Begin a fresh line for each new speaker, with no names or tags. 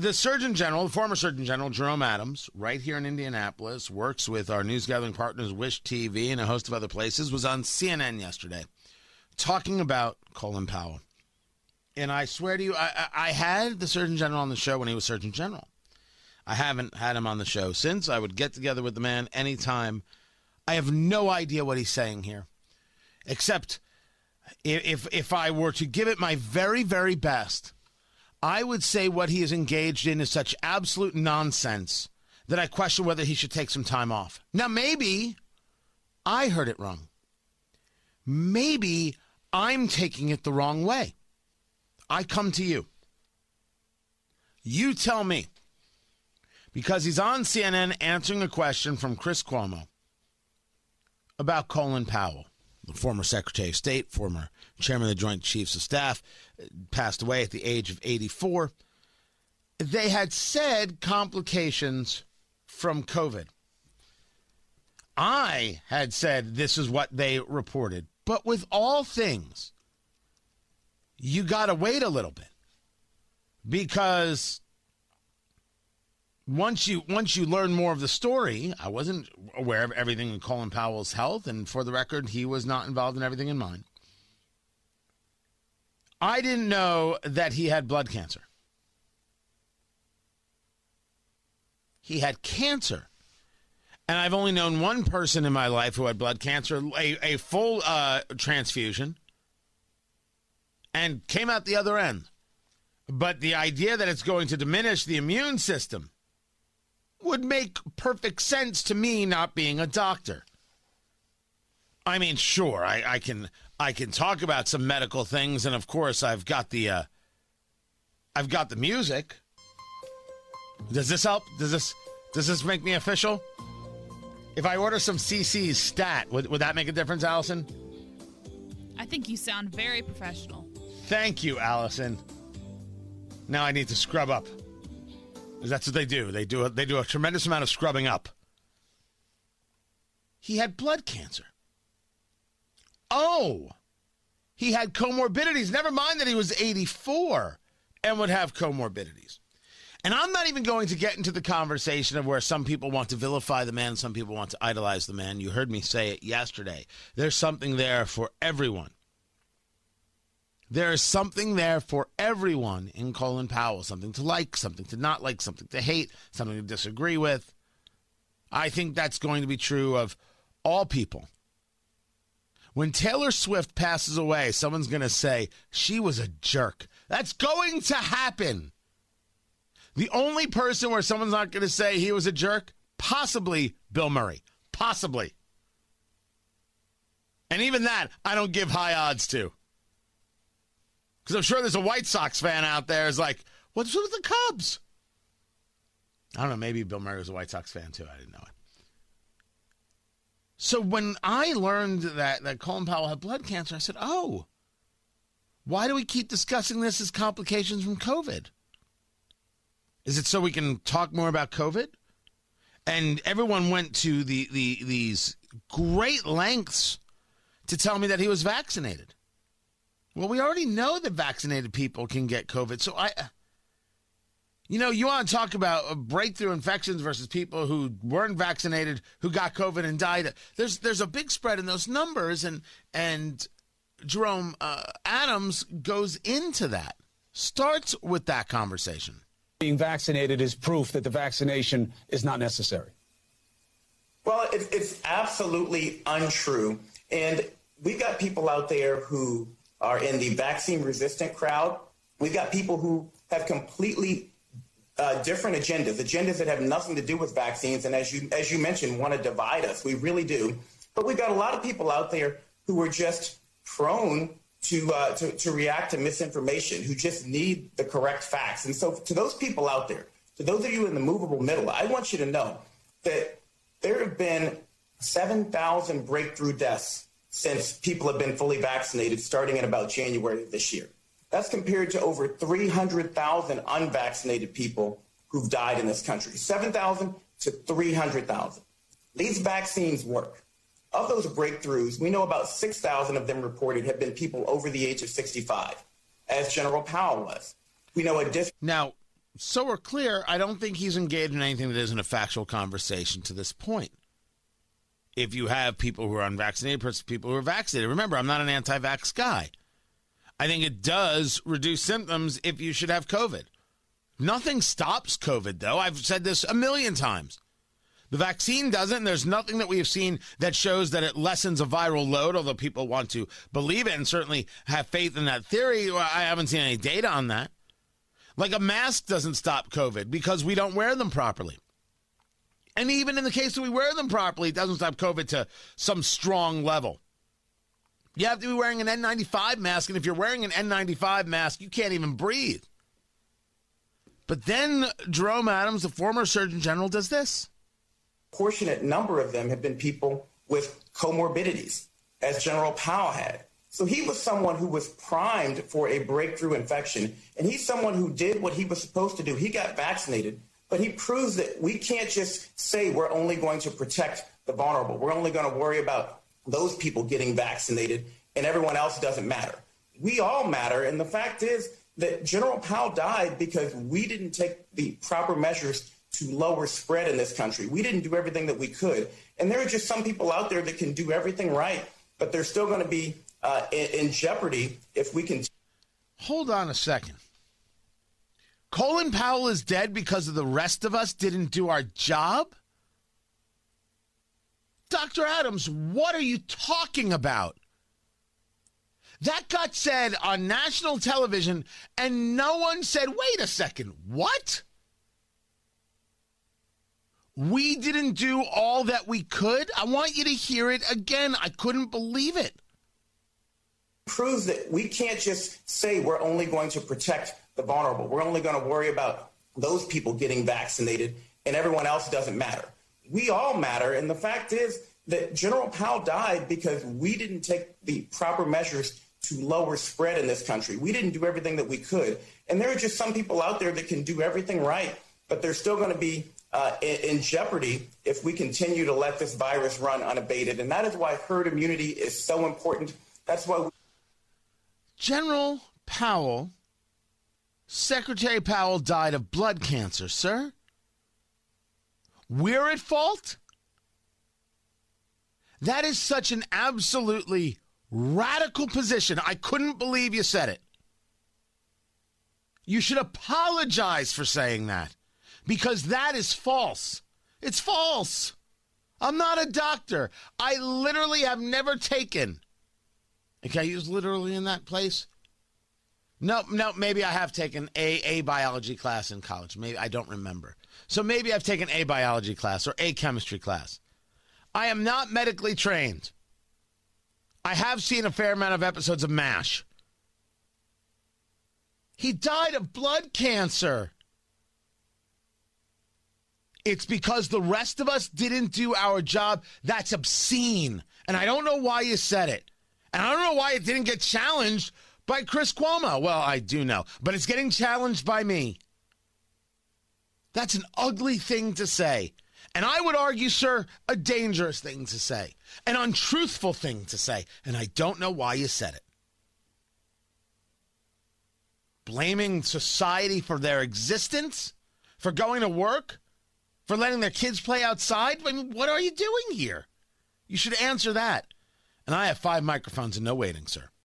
The Surgeon General, the former Surgeon General Jerome Adams, right here in Indianapolis, works with our news gathering partners, Wish TV, and a host of other places, was on CNN yesterday talking about Colin Powell. And I swear to you, I, I had the Surgeon General on the show when he was Surgeon General. I haven't had him on the show since. I would get together with the man anytime. I have no idea what he's saying here, except if if I were to give it my very very best, I would say what he is engaged in is such absolute nonsense that I question whether he should take some time off. Now, maybe I heard it wrong. Maybe I'm taking it the wrong way. I come to you. You tell me. Because he's on CNN answering a question from Chris Cuomo about Colin Powell, former Secretary of State, former chairman of the Joint Chiefs of Staff, uh, passed away at the age of 84. They had said complications from COVID. I had said this is what they reported. But with all things, you got to wait a little bit because once you once you learn more of the story, I wasn't aware of everything in Colin Powell's health, and for the record, he was not involved in everything in mine. I didn't know that he had blood cancer. He had cancer. And I've only known one person in my life who had blood cancer, a, a full uh, transfusion, and came out the other end. But the idea that it's going to diminish the immune system would make perfect sense to me, not being a doctor. I mean, sure, I, I can I can talk about some medical things, and of course, I've got the uh, I've got the music. Does this help? Does this does this make me official? If I order some CC's stat, would, would that make a difference, Allison?
I think you sound very professional.
Thank you, Allison. Now I need to scrub up. That's what they do. They do a, they do a tremendous amount of scrubbing up. He had blood cancer. Oh, he had comorbidities. Never mind that he was 84 and would have comorbidities. And I'm not even going to get into the conversation of where some people want to vilify the man, some people want to idolize the man. You heard me say it yesterday. There's something there for everyone. There is something there for everyone in Colin Powell something to like, something to not like, something to hate, something to disagree with. I think that's going to be true of all people. When Taylor Swift passes away, someone's going to say, she was a jerk. That's going to happen. The only person where someone's not going to say he was a jerk, possibly Bill Murray. Possibly. And even that, I don't give high odds to. Because I'm sure there's a White Sox fan out there is like, what's with the Cubs? I don't know. Maybe Bill Murray was a White Sox fan too. I didn't know it. So when I learned that, that Colin Powell had blood cancer, I said, oh, why do we keep discussing this as complications from COVID? Is it so we can talk more about COVID? And everyone went to the, the these great lengths to tell me that he was vaccinated. Well, we already know that vaccinated people can get COVID. So I you know, you want to talk about breakthrough infections versus people who weren't vaccinated who got COVID and died. There's there's a big spread in those numbers, and and Jerome uh, Adams goes into that. Starts with that conversation.
Being vaccinated is proof that the vaccination is not necessary.
Well, it's, it's absolutely untrue, and we've got people out there who are in the vaccine resistant crowd. We've got people who have completely uh, different agendas, agendas that have nothing to do with vaccines, and as you as you mentioned, want to divide us. We really do. But we've got a lot of people out there who are just prone to, uh, to to react to misinformation, who just need the correct facts. And so, to those people out there, to those of you in the movable middle, I want you to know that there have been 7,000 breakthrough deaths since people have been fully vaccinated, starting in about January of this year. That's compared to over 300,000 unvaccinated people who've died in this country. 7,000 to 300,000. These vaccines work. Of those breakthroughs, we know about 6,000 of them reported have been people over the age of 65, as General Powell was. We know a dis-
now so we're clear, I don't think he's engaged in anything that isn't a factual conversation to this point. If you have people who are unvaccinated versus people who are vaccinated, remember, I'm not an anti vax guy. I think it does reduce symptoms if you should have COVID. Nothing stops COVID, though. I've said this a million times. The vaccine doesn't. There's nothing that we have seen that shows that it lessens a viral load, although people want to believe it and certainly have faith in that theory. I haven't seen any data on that. Like a mask doesn't stop COVID because we don't wear them properly. And even in the case that we wear them properly, it doesn't stop COVID to some strong level. You have to be wearing an N95 mask, and if you're wearing an N95 mask, you can't even breathe. But then Jerome Adams, the former Surgeon General, does this
proportionate number of them have been people with comorbidities, as General Powell had. So he was someone who was primed for a breakthrough infection, and he's someone who did what he was supposed to do. He got vaccinated, but he proves that we can't just say we're only going to protect the vulnerable. We're only going to worry about those people getting vaccinated, and everyone else doesn't matter. We all matter, and the fact is that General Powell died because we didn't take the proper measures to lower spread in this country. We didn't do everything that we could. And there are just some people out there that can do everything right, but they're still going to be uh, in, in jeopardy if we can.
Hold on a second. Colin Powell is dead because of the rest of us didn't do our job? Dr. Adams, what are you talking about? That got said on national television, and no one said, wait a second, what? We didn't do all that we could. I want you to hear it again. I couldn't believe it.
Proves that we can't just say we're only going to protect the vulnerable. We're only going to worry about those people getting vaccinated and everyone else doesn't matter. We all matter. And the fact is that General Powell died because we didn't take the proper measures to lower spread in this country. We didn't do everything that we could. And there are just some people out there that can do everything right, but they're still going to be uh, in, jeopardy if we continue to let this virus run unabated. And that is why herd immunity is so important. That's why.
General Powell, Secretary Powell died of blood cancer, sir. We're at fault? That is such an absolutely radical position. I couldn't believe you said it. You should apologize for saying that because that is false. It's false. I'm not a doctor. I literally have never taken. Can I use literally in that place? No, no, maybe I have taken a, a biology class in college. Maybe I don't remember. So maybe I've taken a biology class or a chemistry class. I am not medically trained. I have seen a fair amount of episodes of MASH. He died of blood cancer. It's because the rest of us didn't do our job. That's obscene. And I don't know why you said it. And I don't know why it didn't get challenged by Chris Cuomo. Well, I do know, but it's getting challenged by me. That's an ugly thing to say. And I would argue, sir, a dangerous thing to say, an untruthful thing to say. And I don't know why you said it. Blaming society for their existence, for going to work, for letting their kids play outside? I mean, what are you doing here? You should answer that. And I have five microphones and no waiting, sir.